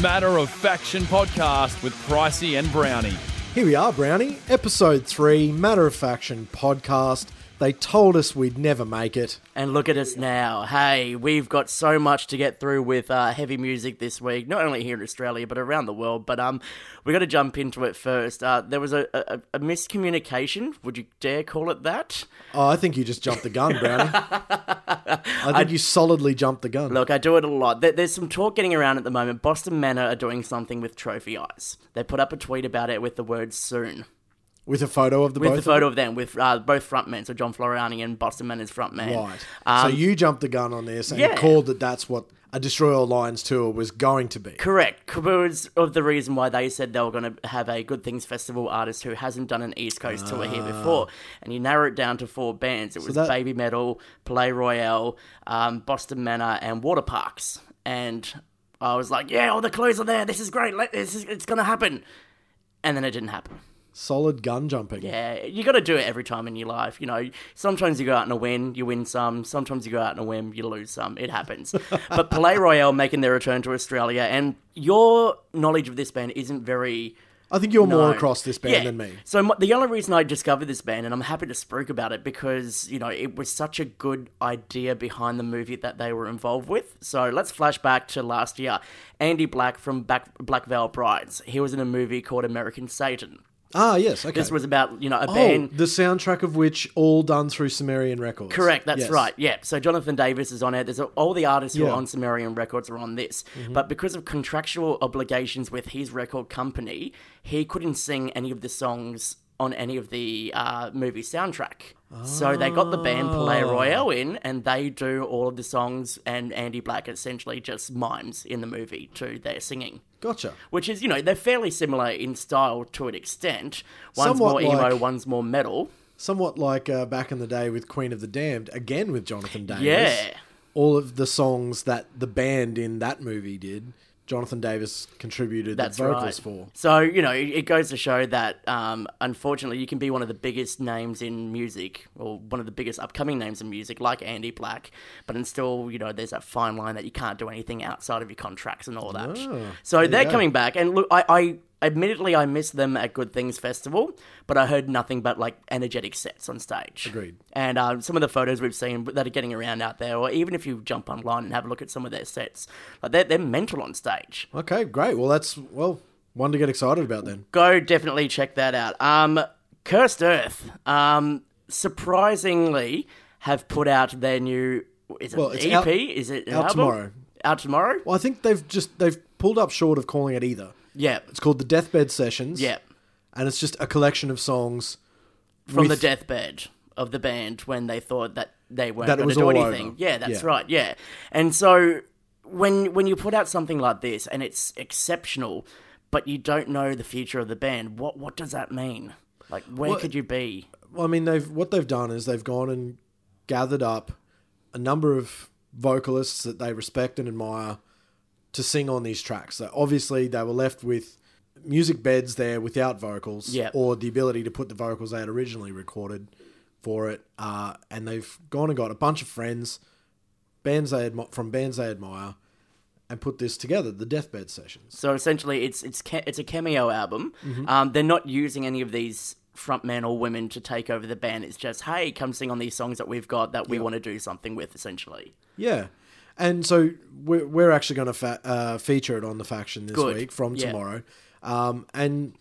Matter of Faction podcast with Pricey and Brownie. Here we are, Brownie. Episode 3, Matter of Faction podcast. They told us we'd never make it. And look at us now. Hey, we've got so much to get through with uh, heavy music this week, not only here in Australia, but around the world. But um, we got to jump into it first. Uh, there was a, a, a miscommunication. Would you dare call it that? Oh, I think you just jumped the gun, Brownie. I think you solidly jumped the gun. Look, I do it a lot. There, there's some talk getting around at the moment. Boston Manor are doing something with Trophy Eyes. They put up a tweet about it with the word soon. With a photo of the With both the photo of them, with uh, both frontmen, so John Floreani and Boston Manor's frontman. Right. Um, so you jumped the gun on this and yeah. called that that's what a Destroy All Lines tour was going to be. Correct. Because of the reason why they said they were going to have a Good Things Festival artist who hasn't done an East Coast tour here before. And you narrow it down to four bands. It was that- Baby Metal, Palaye Royale, um, Boston Manor, and Waterparks. And I was like, yeah, all the clues are there. This is great. Let, this is, it's going to happen. And then it didn't happen. Solid gun jumping. Yeah, you got to do it every time in your life. You know, sometimes you go out in a win, you win some. Sometimes you go out in a win, you lose some. It happens. but Palaye Royale making their return to Australia, and your knowledge of this band isn't very. I think you're more across this band Yeah. than me. So my, the only reason I discovered this band, and I'm happy to speak about it, because you know it was such a good idea behind the movie that they were involved with. So let's flash back to last year. Andy Black from Black, Black Veil Brides. He was in a movie called American Satan. Ah, yes. Okay. This was about you know a oh, band. the soundtrack of which all done through Sumerian Records. Correct, that's Yes. right. Yeah. So Jonathan Davis is on it. There's a, all the artists who Yeah. Mm-hmm. are on Sumerian Records are on this. But because of contractual obligations with his record company, he couldn't sing any of the songs on any of the uh, movie soundtrack. So they got the band Palaye Ah. Royale in, and they do all of the songs, and Andy Black essentially just mimes in the movie to their singing. Gotcha. Which is, you know, they're fairly similar in style to an extent. One's Somewhat more emo, like- one's more metal. Somewhat like uh, back in the day with Queen of the Damned, again with Jonathan Davis. Yeah. All of the songs that the band in that movie did, Jonathan Davis contributed That's the vocals right. for. So you know, it goes to show that um, unfortunately, you can be one of the biggest names in music, or one of the biggest upcoming names in music, like Andy Black, but and still, you know, there's that fine line that you can't do anything outside of your contracts and all that. so they're go. coming back, and look, I. I Admittedly, I missed them at Good Things Festival, but I heard nothing but like energetic sets on stage. Agreed. And um, some of the photos we've seen that are getting around out there, or even if you jump online and have a look at some of their sets, like they're, they're mental on stage. Okay, great. Well, that's, well, one to get excited about then. go definitely check that out. Um, Cursed Earth, um, surprisingly, have put out their new. Is it Well, it's EP? out- is it an out album? tomorrow. Out tomorrow? Well, I think they've just, they've pulled up short of calling it either. Yeah, It's called the Deathbed Sessions. yeah. And it's just a collection of songs From the deathbed of the band when they thought that they weren't going to do anything. over. Yeah, that's Yeah. right. Yeah, and so when when you put out something like this and it's exceptional, but you don't know the future of the band, what what does that mean? Like, where Well- could you be? Well, I mean, they've what they've done is they've gone and gathered up a number of vocalists that they respect and admire to sing on these tracks. So obviously, they were left with music beds there without vocals, Yeah. or the ability to put the vocals they had originally recorded for it. Uh, and they've gone and got a bunch of friends, bands they admi- from bands they admire, and put this together, the Deathbed Sessions. So essentially, it's it's it's a cameo album. Mm-hmm. Um, they're not using any of these frontmen or women to take over the band. It's just hey, come sing on these songs that we've got that we want to do something with. Essentially, Yeah. And so we're, we're actually going to fa- uh, feature it on the faction this Good. week from Yeah. tomorrow. Um, and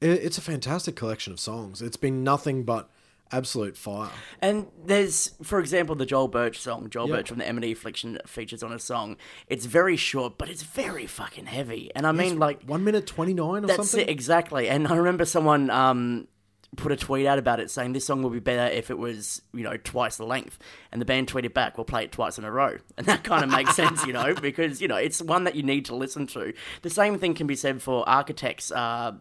it, it's a fantastic collection of songs. It's been nothing but absolute fire. and there's for example the Joel Birch song. Joel Yeah. Birch from the Amity Affliction features on a song. It's very short, but it's very fucking heavy. And I mean, like One minute 29 or That's something? it, exactly. And I remember someone um, put a tweet out about it saying this song would be better if it was, you know, twice the length. And the band tweeted back, we'll play it twice in a row. And that kind of makes sense, you know, because, you know, it's one that you need to listen to. The same thing can be said for Architects, uh,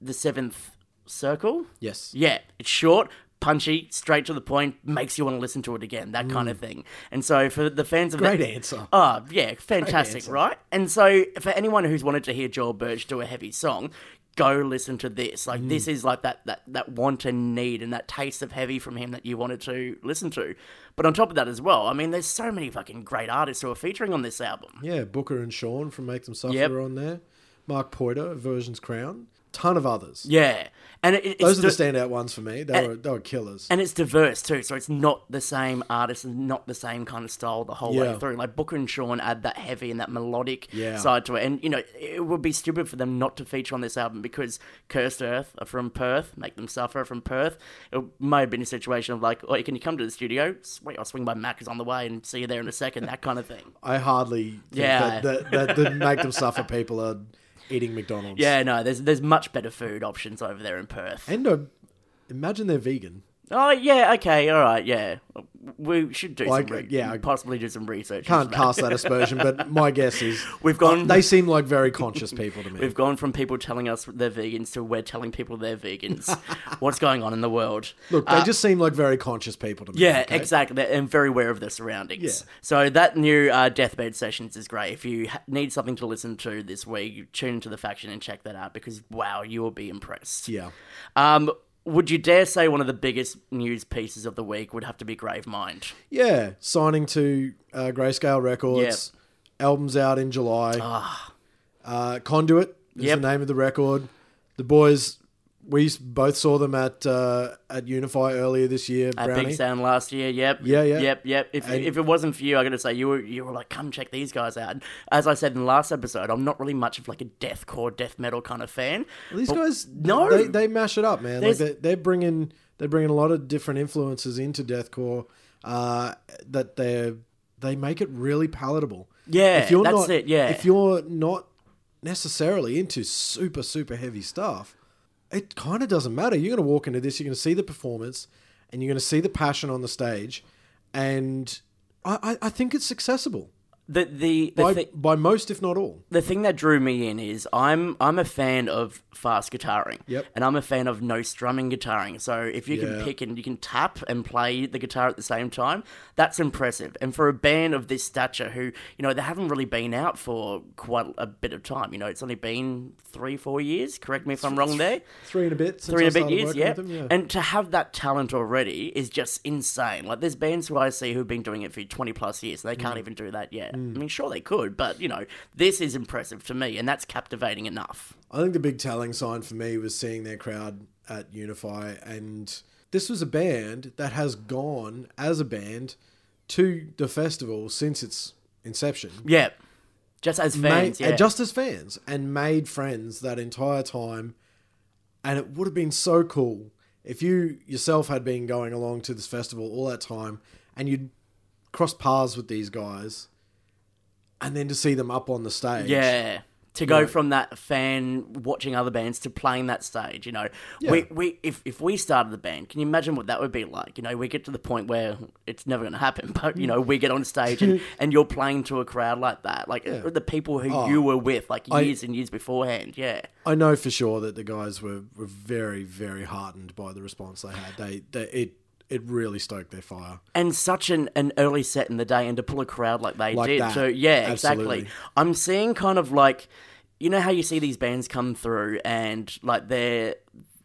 The Seventh Circle. Yes. Yeah, it's short, punchy, straight to the point, makes you want to listen to it again, that kind of thing. And so for the fans of Mm. Great that, answer. Oh, yeah, fantastic, right? And so for anyone who's wanted to hear Joel Birch do a heavy song, go listen to this. Like Mm. this is like that that that want and need and that taste of heavy from him that you wanted to listen to. But on top of that as well, I mean, there's so many fucking great artists who are featuring on this album. Yeah, Booker and Sean from Make Them Suffer Yep. are on there. Mark Poida, Aversions Crown. Ton of others. Yeah, and it, Those are the standout ones for me. They were they were killers. and it's diverse too, so it's not the same artist and not the same kind of style the whole Yeah. way through. Like Booker and Sean add that heavy and that melodic Yeah. side to it, and you know it would be stupid for them not to feature on this album because Cursed Earth are from Perth, make them suffer from Perth. It may have been a situation of like, oh, can you come to the studio? Sweet, I'll swing by Macca's on the way and see you there in a second, that kind of thing. I hardly think Yeah. that, that, that the Make Them Suffer people are eating McDonald's. Yeah, no, there's there's much better food options over there in Perth. And uh, imagine they're vegan. Oh yeah, okay, all right, yeah. We should do Like, some re- yeah, I possibly do some research. Can't into that. cast that aspersion, but my guess is We've gone. they seem like very conscious people to me. We've gone from people telling us they're vegans to we're telling people they're vegans. What's going on in the world? Look, they just seem like very conscious people to me. Uh, Yeah, okay? exactly. They're- And very aware of their surroundings. Yeah. So that new uh, Deathbed Sessions is great. If you ha- need something to listen to this week, tune into the faction and check that out because wow, you will be impressed. Yeah. Um, would you dare say one of the biggest news pieces of the week would have to be Gravemind? Yeah. Signing to uh, Greyscale Records. Albums out in July. Uh, Conduit is Ah. Yep. the name of the record. The boys, we both saw them at uh, at Unify earlier this year. At Brownie. Big Sound last year, yep, Yeah, yeah. yep, yep. If, And- if it wasn't for you, I got to say you were you were like, come check these guys out. As I said in the last episode, I'm not really much of like a deathcore, death metal kind of fan. These guys, no, they, they mash it up, man. Like they're, they're bringing they're bringing a lot of different influences into deathcore. Uh, that they they make it really palatable. Yeah, if you're that's not, it, yeah. if you're not necessarily into super super heavy stuff, it kind of doesn't matter. You're going to walk into this, you're going to see the performance, and you're going to see the passion on the stage, and I, I, I think it's accessible the the the, by, thi- by most, if not all. the thing that drew me in is I'm I'm a fan of fast guitaring. Yep. And I'm a fan of no strumming guitaring. So if you can pick and you can tap and play the guitar at the same time, that's impressive. And for a band of this stature who, you know, they haven't really been out for quite a bit of time. You know, it's only been three, four years. Correct me if I'm wrong there. Three and a bit. Since Three and a bit years, yeah. them, yeah. And to have that talent already is just insane. Like there's bands who I see who've been doing it for 20 plus years and they Mm. can't even do that yet. I mean, sure they could, but you know, this is impressive to me and that's captivating enough. I think the big telling sign for me was seeing their crowd at Unify, and this was a band that has gone as a band to the festival since its inception. Yeah. Just as fans, made, yeah. just as fans, and made friends that entire time. And it would have been so cool if you yourself had been going along to this festival all that time, and you'd cross paths with these guys, and then to see them up on the stage. Yeah. To go Yeah. from that fan watching other bands to playing that stage, you know, we, Yeah. we if, if we started the band, can you imagine what that would be like? You know, we get to the point where it's never going to happen, but you know, we get on stage and, and you're playing to a crowd like that, like the people who oh. you were with, like I- years and years beforehand. Yeah, I know for sure that the guys were, were very, very heartened by the response they had. They, they it it really stoked their fire. and such an, an early set in the day, and to pull a crowd like they Like did, that. too. Yeah, Absolutely. exactly. I'm seeing kind of like, you know how you see these bands come through, and like their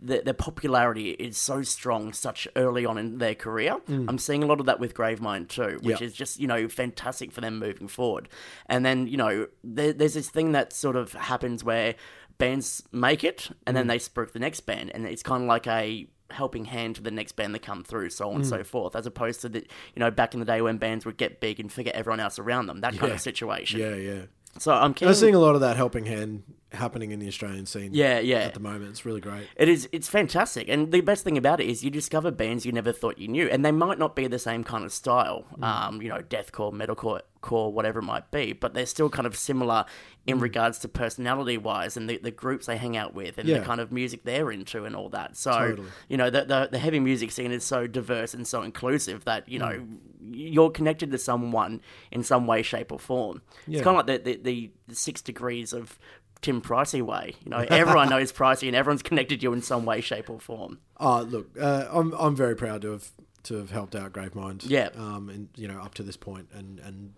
their, their popularity is so strong, such early on in their career. I'm seeing a lot of that with Gravemind too, which Mm. Yeah. is just you know fantastic for them moving forward. And then you know there, there's this thing that sort of happens where bands make it, and Mm. then they spruik the next band, and it's kind of like a helping hand to the next band that come through, so on and Mm. so forth, as opposed to the you know back in the day when bands would get big and forget everyone else around them, that kind of situation. Yeah, yeah. So I'm keen. I'm seeing a lot of that helping hand happening in the Australian scene. Yeah, yeah. At the moment, it's really great. It is. It's fantastic, and the best thing about it is you discover bands you never thought you knew, and they might not be the same kind of style, Mm. um, you know, deathcore, metalcore, core, whatever it might be, but they're still kind of similar in Mm. regards to personality wise and the, the groups they hang out with and Yeah. the kind of music they're into and all that. So Totally. you know, the, the the heavy music scene is so diverse and so inclusive that you know Mm. You're connected to someone in some way, shape, or form. Yeah. It's kind of like the, the, the six degrees of Tim Pricey way. You know, everyone knows Pricey, and everyone's connected to you in some way, shape, or form. Oh, look, uh, I'm I'm very proud to have to have helped out Gravemind. Yeah. Um, and you know up to this point, and and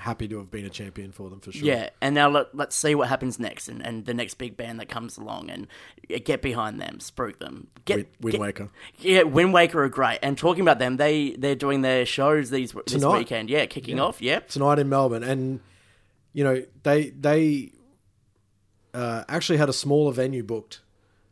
happy to have been a champion for them for sure. Yeah, and now let, let's see what happens next, and, and the next big band that comes along, and get behind them, spruik them. Get, Wind, Wind get- Waker. Yeah, Windwaker are great. And talking about them, they they're doing their shows these this Tonight. weekend. Yeah, kicking off. Yep. tonight in Melbourne, and you know they they uh, actually had a smaller venue booked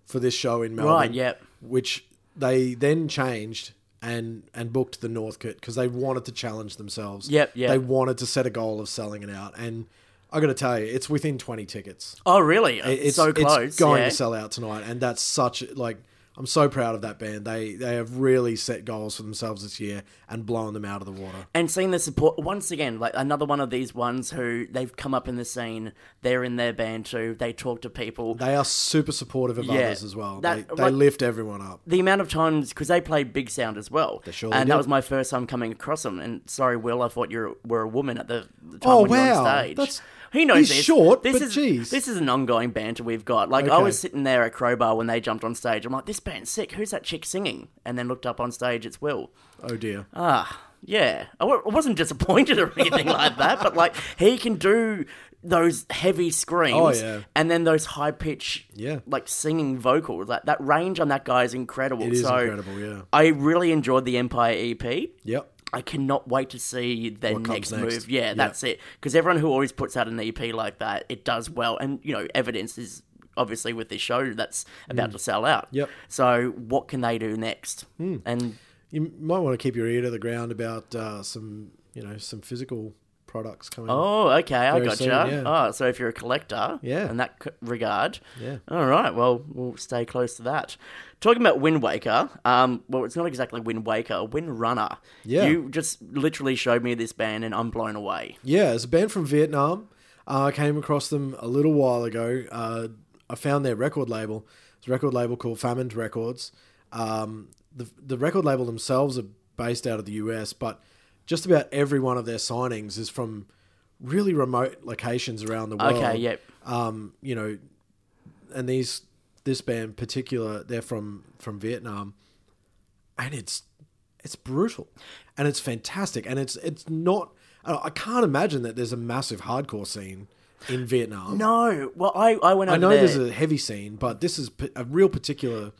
for this show in Melbourne. Right, yep. Which they then changed and and booked the Northcote because they wanted to challenge themselves. Yep, yep. They wanted to set a goal of selling it out, and I got to tell you, it's within twenty tickets. Oh, really? It- It's so close. It's going yeah. to sell out tonight, and that's such like. I'm so proud of that band. They they have really set goals for themselves this year and blown them out of the water. and seeing the support once again, like another one of these ones who they've come up in the scene. They're in their band too. They talk to people. They are super supportive of Yeah, others as well. that- they they like- lift everyone up. the amount of times because they played Big Sound as well, surely and that was my first time coming across them. And sorry, Will, I thought you were a woman at the, the time Oh, when you were on stage. That's- Who knows he's this? short, this but is geez. this is an ongoing banter we've got. Like I was sitting there at Crowbar when they jumped on stage. I'm like, this band's sick. Who's that chick singing? And then looked up on stage. It's Will. Oh dear. Ah, yeah. I wasn't disappointed or anything like that, but like he can do those heavy screams Oh, yeah. and then those high pitch Yeah. like singing vocals. Like that range on that guy is incredible. It is so incredible, yeah. I really enjoyed the Empire EP. Yep. I cannot wait to see their What next, next. move. Yeah, Yep. that's it. Because everyone who always puts out an EP like that, it does well. And, you know, evidence is obviously with this show that's about to sell out. Mm. Yep. So what can they do next? And You might want to keep your ear to the ground about uh, some, you know, some physical products coming. Oh, okay, I gotcha. soon, yeah. Oh, so if you're a collector, Yeah. in that c- regard, Yeah. All right, well, we'll stay close to that. Talking about Windwaker, um, well, it's not exactly Windwaker, Wind Runner. Yeah. you just literally showed me this band, and I'm blown away. Yeah, it's a band from Vietnam. Uh, I came across them a little while ago. Uh, I found their record label. It's a record label called Famine Records. Um, the the record label themselves are based out of the US, but just about every one of their signings is from really remote locations around the world. Okay, yep. Um, you know, and these this band in particular, they're from from Vietnam, and it's it's brutal, and it's fantastic, and it's it's not. I can't imagine that there's a massive hardcore scene in Vietnam. No, well, I, I went over I know there. there's a heavy scene, but this is a real particular.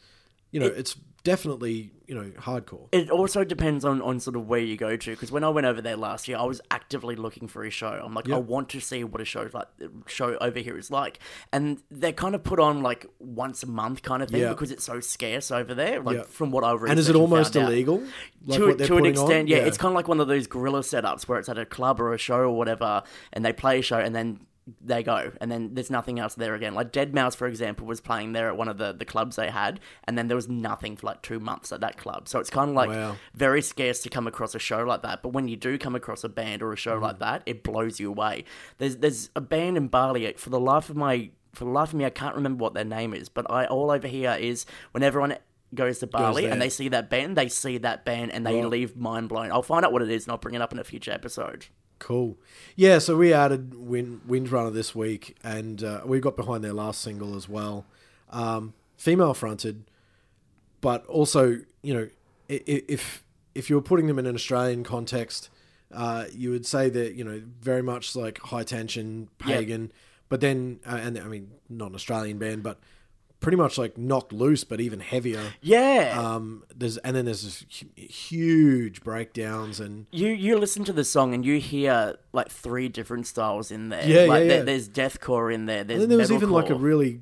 You know, it's definitely you know hardcore. It also depends on, on sort of where you go to. Because when I went over there last year, I was actively looking for a show. I'm like, I want to see what a show like show over here is like, and they're kind of put on like once a month kind of thing Yeah. because it's so scarce over there. Like Yeah. from what I've read, And is it almost illegal? Like to, to an extent, yeah, Yeah. It's kind of like one of those guerrilla setups where it's at a club or a show or whatever, and they play a show and then they go, and then there's nothing else there again. Like Deadmau5, for example, was playing there at one of the, the clubs they had, and then there was nothing for like two months at that club. So it's kind of like Wow. very scarce to come across a show like that. But when you do come across a band or a show Mm. like that, it blows you away. There's there's a band in Bali for the life of my for the life of me, I can't remember what their name is, but I all over here is when everyone goes to Bali there. and they see that band, they see that band and they leave mind blown. I'll find out what it is and I'll bring it up in a future episode. Cool. Yeah, so we added Wind, Windrunner this week, and uh, we got behind their last single as well. Um, female fronted, but also, you know, if if you were putting them in an Australian context, uh, you would say that you know very much like high tension pagan, but then uh, and I mean not an Australian band, but pretty much like knocked loose, but even heavier. Yeah. Um, there's and then there's this hu- huge breakdowns and you you listen to the song and you hear like three different styles in there. Yeah, like, yeah, there- yeah. There's deathcore in there. There's And then there was even like a metalcore. really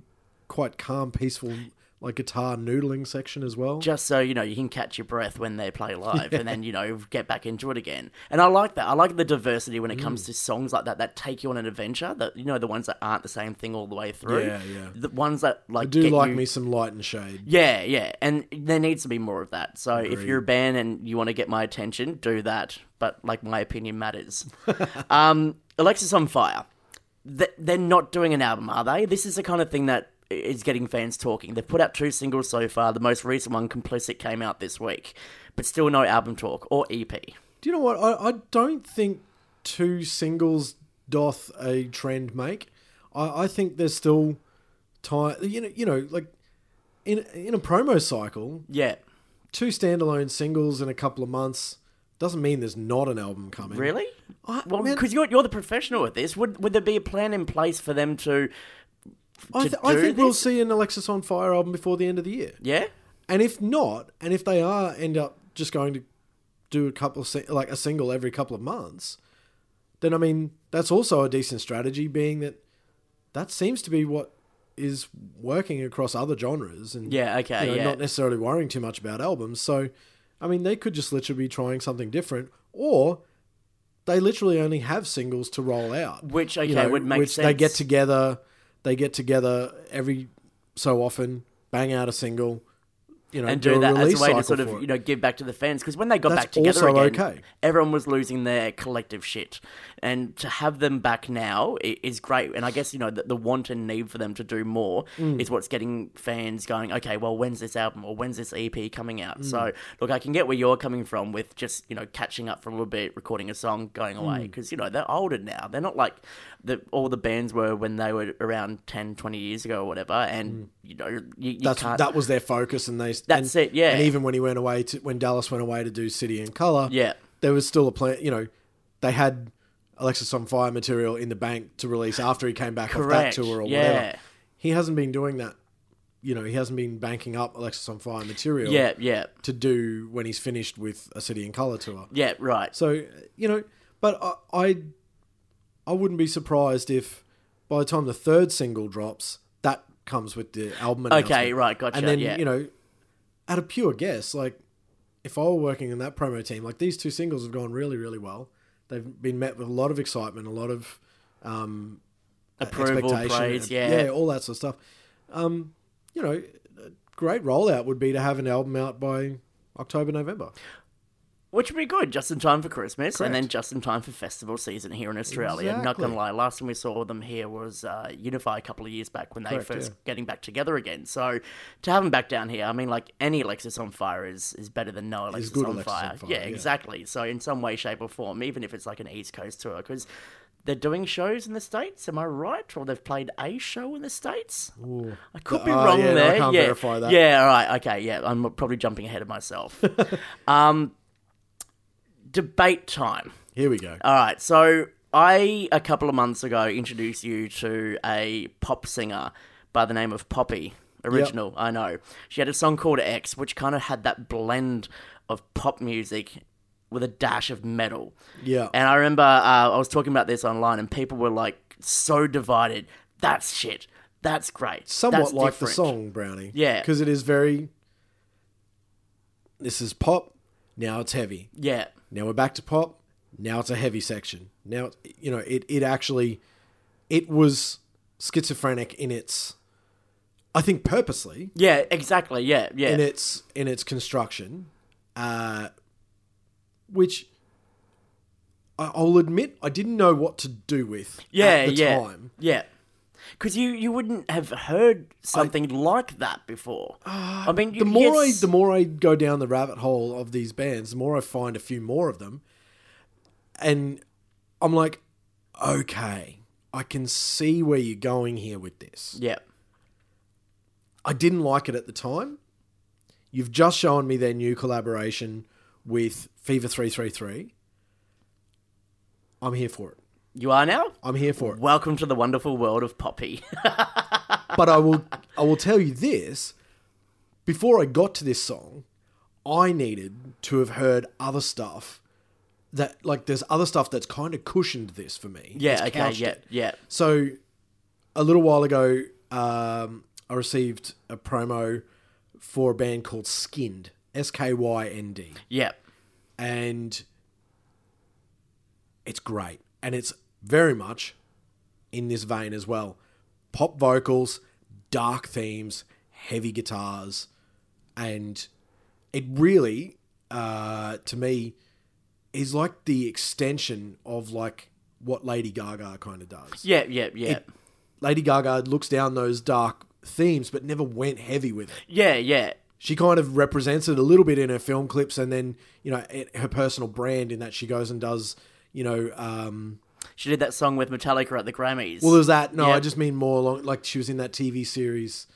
quite calm, peaceful, like guitar noodling section as well. just so you know you can catch your breath when they play live and then you know get back into it again and i like that i like the diversity when it comes Mm. to songs like that that take you on an adventure that you know the ones that aren't the same thing all the way through Yeah, yeah. the ones that like I do like you- me some light and shade. yeah yeah and there needs to be more of that so if you're a band and you want to get my attention do that but like my opinion matters um Alexisonfire they're not doing an album, are they? This is the kind of thing that is getting fans talking. They've put out two singles so far. The most recent one, Complicit, came out this week, but still no album talk or EP. Do you know what? I, I don't think two singles doth a trend make. I, I think there's still time. You know, you know, like in in a promo cycle, Yeah, two standalone singles in a couple of months doesn't mean there's not an album coming. Really? I, Well, because you're you're the professional at this. Would would there be a plan in place for them to? I, th- I think we'll see an Alexisonfire album before the end of the year. Yeah. And if not, and if they are end up just going to do a couple of si- like a single every couple of months, then I mean that's also a decent strategy, being that that seems to be what is working across other genres, and Yeah. Okay. you know, yeah. not necessarily worrying too much about albums. So, I mean, they could just literally be trying something different, or they literally only have singles to roll out, Which, okay, you know, would make which they get together, they get together every so often, bang out a single, you know, and do, do that as a way to sort of you know give back to the fans because when they got That's back together again, okay. everyone was losing their collective shit, and to have them back now is great. And I guess you know the, the want and need for them to do more Mm. is what's getting fans going. Okay, well, when's this album or when's this EP coming out? Mm. So look, I can get where you're coming from with just you know catching up for a little bit, recording a song, going away Mm. because you know they're older now. They're not like the all the bands were when they were around 10, 20 years ago or whatever. And you know you, you Mm. Can't. that was their focus, and they That's and, it, yeah. And even when he went away to when Dallas went away to do City and Colour, Yeah. there was still a plan. You know, they had Alexisonfire material in the bank to release after he came back off that tour or yeah. whatever. He hasn't been doing that. You know, he hasn't been banking up Alexisonfire material yeah, yeah, to do when he's finished with a City and Colour tour. yeah. Right. So you know, but I, I, I wouldn't be surprised if by the time the third single drops, that comes with the album. Okay, right, gotcha, And then yeah. you know, at a pure guess, like if I were working in that promo team, like these two singles have gone really, really well. They've been met with a lot of excitement, a lot of um, Approval, expectation, praise, and- yeah. yeah, all that sort of stuff. Um, you know, a great rollout would be to have an album out by October, November. Which would be good, just in time for Christmas, and then just in time for festival season here in Australia. Not gonna lie, last time we saw them here was uh, Unify a couple of years back when they Correct, first yeah. getting back together again. So to have them back down here, I mean, like any Alexisonfire is is better than no Alexis, on, Alexis fire. on Fire, Yeah, yeah. exactly. So in some way, shape, or form, even if it's like an East Coast tour, because. They're doing shows in the states, am I right? Or they've played a show in the states. I could be Uh, wrong yeah, no, I there. can't yeah, verify that. Yeah, all right, okay, yeah. I'm probably jumping ahead of myself. um, debate time. Here we go. All right, so I a couple of months ago introduced you to a pop singer by the name of Poppy. Original, I know. She had a song called X, which kind of had that blend of pop music with a dash of metal. Yeah. And I remember uh, I was talking about this online, and people were like so divided. That's shit. That's great. somewhat That's like the song Brownie. Yeah. because it is very. This is pop. Now it's heavy. Yeah. Now we're back to pop. Now it's a heavy section. Now you know it. It actually, it was schizophrenic in its, I think purposely Yeah, exactly. Yeah, yeah. in its in its construction, uh, which I'll admit I didn't know what to do with yeah, at the yeah. time. Yeah. Because you, you wouldn't have heard something like that before. Ah, I mean, you the more yes, I the more I go down the rabbit hole of these bands, the more I find a few more of them, and I'm like, okay, I can see where you're going here with this. yeah, I didn't like it at the time. You've just shown me their new collaboration with Fever Three Three Three. I'm here for it. You are now. I'm here for it. Welcome to the wonderful world of Poppy. but I will I will tell you this. Before I got to this song, I needed to have heard other stuff that like there's other stuff that's kind of cushioned this for me. yeah, It's okay, couched yeah, it. yeah, So a little while ago, um, I received a promo for a band called Skynd, S K Y N D yeah, and it's great and it's very much in this vein as well. Pop vocals dark themes heavy guitars and it really uh, to me is like the extension of like what lady gaga kind of does. Yeah, yeah, yeah, lady gaga looks down those dark themes but never went heavy with it. Yeah, yeah. she kind of represents it a little bit in her film clips and then you know it, her personal brand in that she goes and does you know um She did that song with Metallica at the Grammys. well there's that no Yeah. i just mean more along like she was in that tv series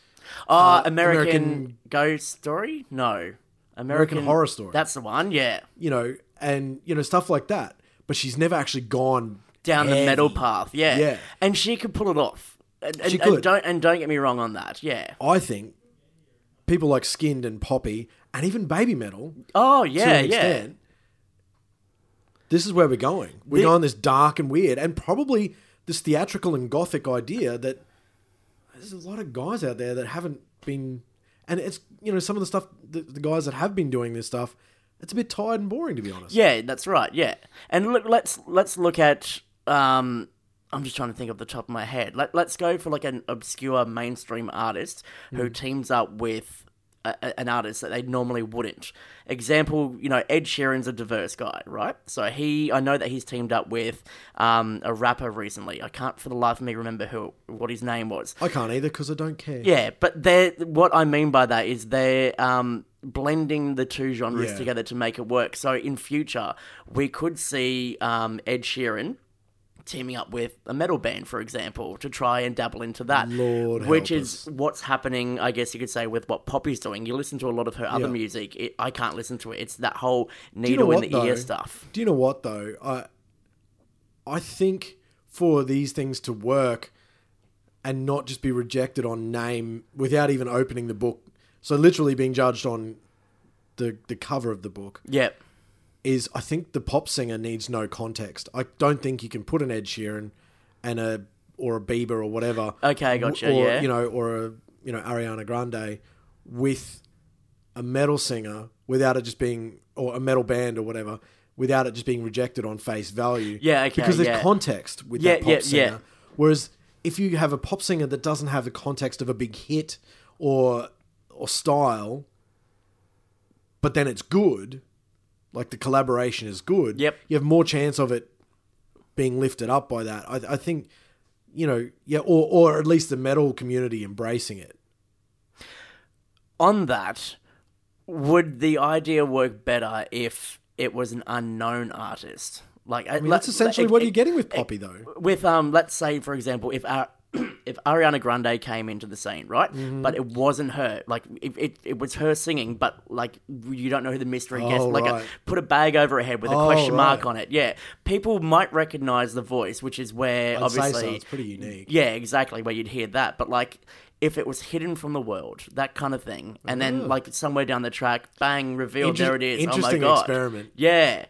oh, uh, American, American- Ghost Story? No, American, Horror Story. That's the one. Yeah, you know and you know stuff like that. But she's never actually gone down the metal path. Yeah, Yeah. and she could pull it off. And, and, She and don't and don't get me wrong on that. Yeah. I think people like Skynd and Poppy and even Baby Metal Oh yeah, yeah. extent. This is where we're going. We're going this dark and weird, and probably this theatrical and gothic idea that there's a lot of guys out there that haven't been, and it's you know some of the stuff the, the guys that have been doing this stuff, it's a bit tired and boring to be honest. Yeah, that's right. Yeah, and look, let's let's look at. Um, I'm just trying to think off the top of my head. Let Let's go for like an obscure mainstream artist who Mm. teams up with a, an artist that they normally wouldn't. Example, you know, Ed Sheeran's a diverse guy, right? So he, I know that he's teamed up with um, a rapper recently. I can't for the life of me remember who what his name was. I can't either because I don't care. Yeah, but they're what I mean by that is they're um, blending the two genres Yeah. together to make it work. So in future, we could see um, Ed Sheeran teaming up with a metal band, for example, to try and dabble into that. Lord which is what's happening, I guess you could say, with what Poppy's doing. You listen to a lot of her other Yeah. music. It, I can't listen to it. It's that whole Do you know needle what, in the ear stuff. Do you know what though? I I think for these things to work and not just be rejected on name without even opening the book, so literally being judged on the the cover of the book Yeah. Is I think the pop singer needs no context. I don't think you can put an Ed Sheeran and a or a Bieber or whatever. Okay, gotcha, Or yeah. you know, or a you know Ariana Grande with a metal singer without it just being or a metal band or whatever without it just being rejected on face value. Yeah, okay, Because there's yeah. context with Yeah, that pop yeah, singer. yeah. Whereas if you have a pop singer that doesn't have the context of a big hit or or style, but then it's good, like the collaboration is good. Yep. You have more chance of it being lifted up by that. I, I think, you know, yeah, or or at least the metal community embracing it. on that, would the idea work better if it was an unknown artist? Like, I mean, that's essentially what you're getting with Poppy, though. With um, let's say for example, if Ar- if Ariana Grande came into the scene, right, Mm-hmm. but it wasn't her, like it, it, it was her singing, but like you don't know who the mystery guest, Oh, like a, put a bag over her head with a Oh, question mark right. on it. Yeah, people might recognize the voice, which is where I'd obviously so. It's pretty unique. yeah, exactly, where you'd hear that. But like, if it was hidden from the world, that kind of thing, and then like somewhere down the track, bang, revealed, Inter- there it is. Oh my interesting god! experiment. Yeah,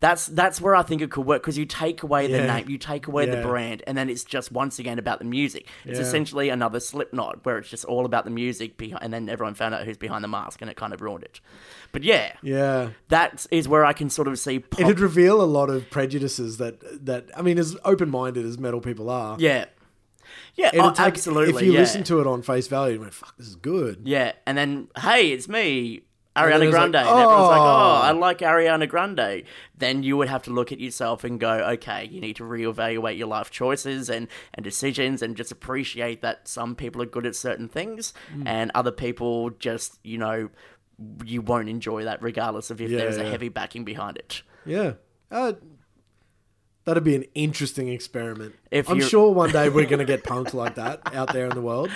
that's that's where I think it could work because you take away the Yeah. name, you take away the brand, and then it's just once again about the music. It's Yeah. essentially another Slipknot where it's just all about the music, behind, and then everyone found out who's behind the mask, and it kind of ruined it. But yeah, Yeah. that is where I can sort of see. Pop- It'd reveal a lot of prejudices that that I mean, as open minded as metal people are. yeah, yeah, oh, take- absolutely. If you yeah. listen to it on face value, and went, "Fuck, this is good." Yeah, and then hey, it's me, Ariana it's like, Grande. and everyone's like, "Oh." oh, I like Ariana Grande. Then you would have to look at yourself and go, okay, you need to reevaluate your life choices and, and decisions and just appreciate that some people are good at certain things Mm. and other people just, you know, you won't enjoy that regardless of if Yeah, there's a heavy backing behind it. Yeah. Uh, that'd be an interesting experiment. If I'm you're- sure one day we're going to get punked like that out there in the world.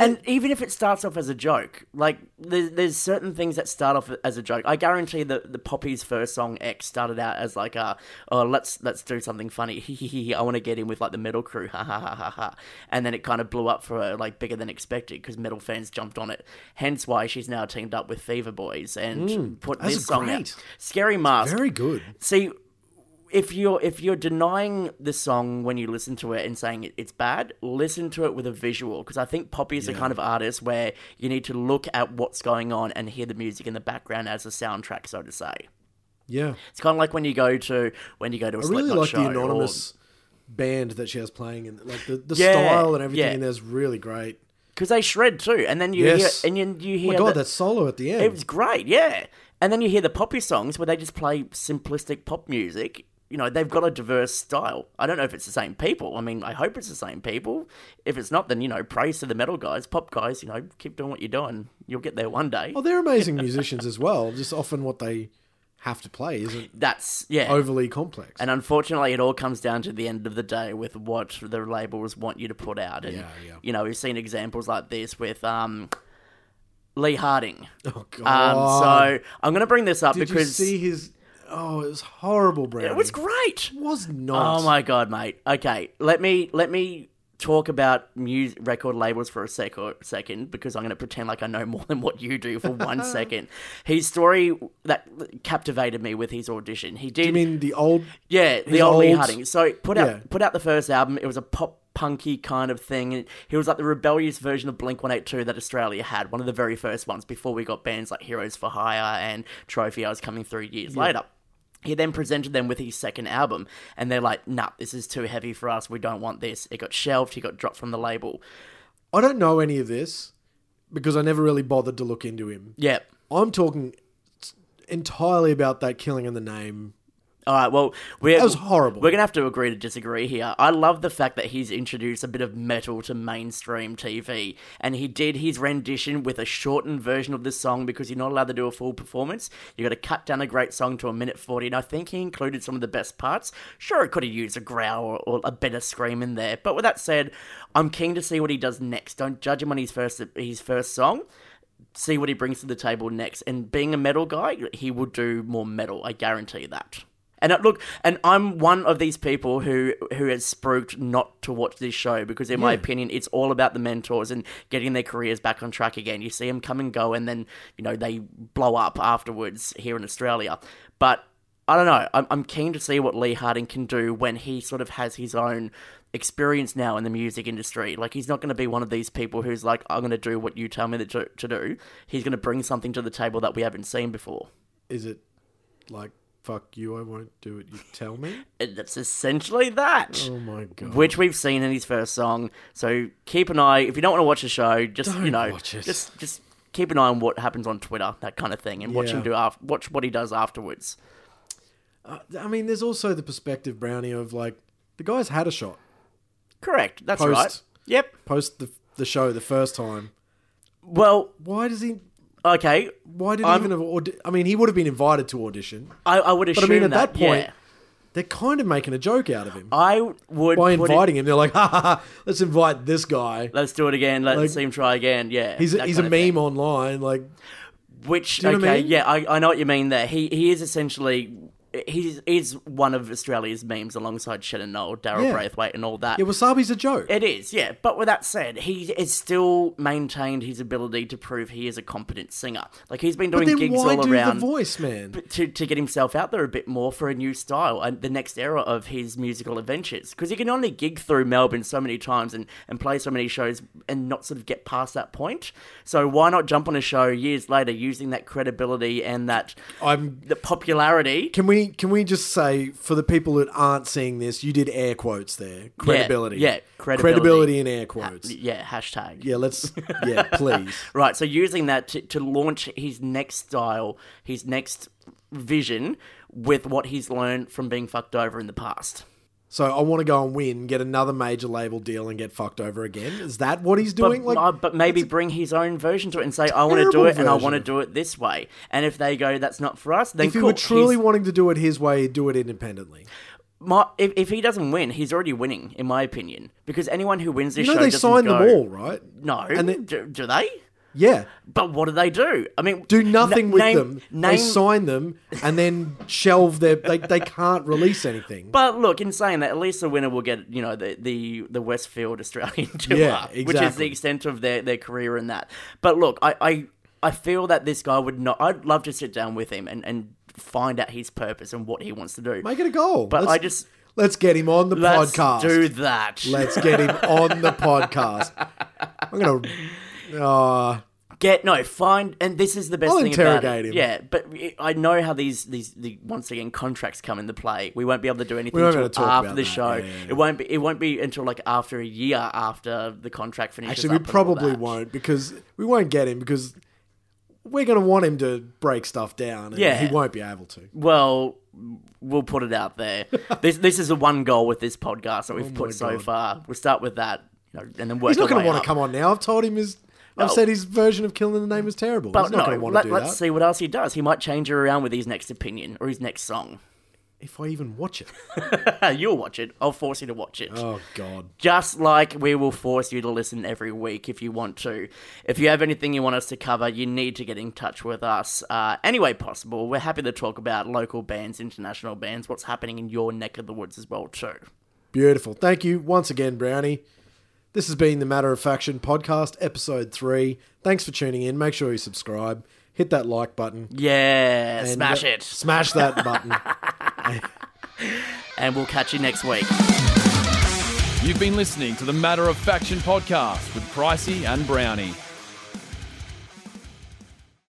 And even if it starts off as a joke, like there's, there's certain things that start off as a joke. I guarantee that the Poppy's first song X started out as like a oh let's let's do something funny. I want to get in with like the metal crew. Ha ha ha ha ha. And then it kind of blew up for her like bigger than expected because metal fans jumped on it. Hence why she's now teamed up with Fever Boys and mm, put that's this song great. out. Scary Mask. Very good. See, if you're if you're denying the song when you listen to it and saying it, it's bad, listen to it with a visual because I think Poppy is the kind of artist where you need to look at what's going on and hear the music in the background as a soundtrack, so to say. Yeah. It's kind of like when you go to when you go to a I really like the or- anonymous band that she has playing and like the, the Yeah, style and everything yeah. in there is really great. because they shred too, and then you Yes. hear and you, you Oh hear my god, the- that solo at the end. It was great, yeah. And then you hear the poppy songs where they just play simplistic pop music. You know, they've got a diverse style. I don't know if it's the same people. I mean, I hope it's the same people. If it's not, then, you know, praise to the metal guys, pop guys, you know, keep doing what you're doing. You'll get there one day. Oh, they're amazing musicians as well. Just often what they have to play isn't That's, yeah. overly complex. And unfortunately, it all comes down to the end of the day with what the labels want you to put out. And, Yeah, yeah. you know, we've seen examples like this with um, Lee Harding. oh god. Um, so I'm going to bring this up Did because. you see his Oh, it was horrible, Brownie. It was great. It was not. Oh my god, mate. Okay, let me let me talk about music record labels for a sec second because I'm going to pretend like I know more than what you do for one second. His story that captivated me with his audition. He did. You mean the old? Yeah, the his old Lee old- Harding. So put out Yeah. put out the first album. It was a pop punky kind of thing. He was like the rebellious version of Blink One Eight Two that Australia had. One of the very first ones before we got bands like Heroes for Hire and Trophy. I was coming through years later. He then presented them with his second album, and they're like, "Nah, this is too heavy for us. We don't want this." It got shelved. He got dropped from the label. I don't know any of this because I never really bothered to look into him. Yep. I'm talking entirely about that killing in the name. All right. Well, we're That was horrible. We're gonna have to agree to disagree here. I love the fact that he's introduced a bit of metal to mainstream TV, and he did his rendition with a shortened version of the song because you're not allowed to do a full performance. You got to cut down a great song to a minute forty, and I think he included some of the best parts. Sure, it could have used a growl or, or a better scream in there, but with that said, I'm keen to see what he does next. Don't judge him on his first his first song see what he brings to the table next. And being a metal guy, he will do more metal. I guarantee that. And uh, look, and I'm one of these people who who has spruiked not to watch this show because, in my opinion, it's all about the mentors and getting their careers back on track again. You see them come and go, and then you know they blow up afterwards here in Australia. But I don't know. I'm, I'm keen to see what Lee Harding can do when he sort of has his own experience now in the music industry. Like, he's not going to be one of these people who's like, I'm going to do what you tell me to, to do. He's going to bring something to the table that we haven't seen before. Is it like fuck you? I won't do it. You tell me. And that's essentially that. Oh my god. Which we've seen in his first song. So keep an eye. If you don't want to watch the show, just you Don't know, watch it. just just keep an eye on what happens on Twitter, that kind of thing, and watch him Yeah. do after, watch what he does afterwards. Uh, I mean, there's also the perspective, Brownie, of like the guy's had a shot Correct. That's Post- right. Yep. post the the show the first time. Well, Why does he? Okay. Why did he I'm- even? Have audi- I mean, he would have been invited to audition. I, I would But I assume mean, at that, point, yeah. They're kind of making a joke out of him I would by put it- inviting him. They're like, ha ha ha, let's invite this guy. let's do it again. Let's Like- see him try again. Yeah, He's a, that he's a kind meme of thing. online. Like, Which you know okay, what I mean? yeah, I, I know what you mean there. He he is essentially he's is one of Australia's memes alongside Shannon Noll, Daryl Yeah. Braithwaite, and all that. yeah, Wasabi's a joke. It is, yeah. But with that said, he has still maintained his ability to prove he is a competent singer. Like he's been doing gigs why all do around the voice, man? to to get himself out there a bit more for a new style and the next era of his musical adventures. Because he can only gig through Melbourne so many times and and play so many shows and not sort of get past that point. So why not jump on a show years later using that credibility and that I'm. the popularity? Can we can we just say for the people that aren't seeing this, you did air quotes there. Credibility. yeah, credibility. Credibility in air quotes. Yeah, hashtag. Yeah, let's. Yeah, please. Right, so using that to, to launch his next style, his next vision with what he's learned from being fucked over in the past. So I want to go and win, get another major label deal, and get fucked over again. Is that what he's But, doing? like, uh, but maybe bring his own version to it and say, I want to do it and I want to do it this way. And if they go, that's not for us, then if he cool. were truly He's- wanting to do it his way, do it independently. my, if, if he doesn't win, he's already winning, in my opinion. Because anyone who wins this You know show they go, them all, right? No, And they- do, do they? Yeah. But what do they do? I mean, Do nothing na- with name- them. Name, They sign them and then shelve their. They, they can't release anything. But look, in saying that, at least the winner will get, you know, the the, the Westfield Australian tour, Yeah, which is the extent of their, their career in that. But look, I, I I feel that this guy would not. I'd love to sit down with him and, and find out his purpose and what he wants to do. Make it a goal. but let's, I just let's get him on the let's podcast. do that. Let's get him on the podcast. I'm gonna. Uh, Get no find, and this is the best I'll thing about interrogate it. him. Yeah, but it- I know how these these the, once again contracts come into play. We won't be able to do anything until to talk after about the that. show. Yeah, yeah, yeah. It won't be. It won't be until like after a year after the contract finishes. actually, we up and all probably that. won't because we won't get him because we're gonna want him to break stuff down. And Yeah. he won't be able to. Well, we'll put it out there. this this is the one goal with this podcast that we've Oh put so God. far. We'll start with that, you know, and then work. He's not our gonna want up. to come on now. I've told him his. I've said his version of killing the name is terrible. But He's not no, gonna want let, to do let's that. see what else he does. He might change it around with his next opinion or his next song. if I even watch it. You'll watch it. I'll force you to watch it. Oh God. Just like we will force you to listen every week if you want to. If you have anything you want us to cover, you need to get in touch with us. Uh, any way possible. We're happy to talk about local bands, international bands, what's happening in your neck of the woods as well too. Beautiful. Thank you once again, Brownie. This has been the Matter of Faction podcast, episode three. Thanks for tuning in. Make sure you subscribe. Hit that like button. Yeah, smash uh, it. Smash that button. And we'll catch you next week. You've been listening to the Matter of Faction podcast with Pricey and Brownie.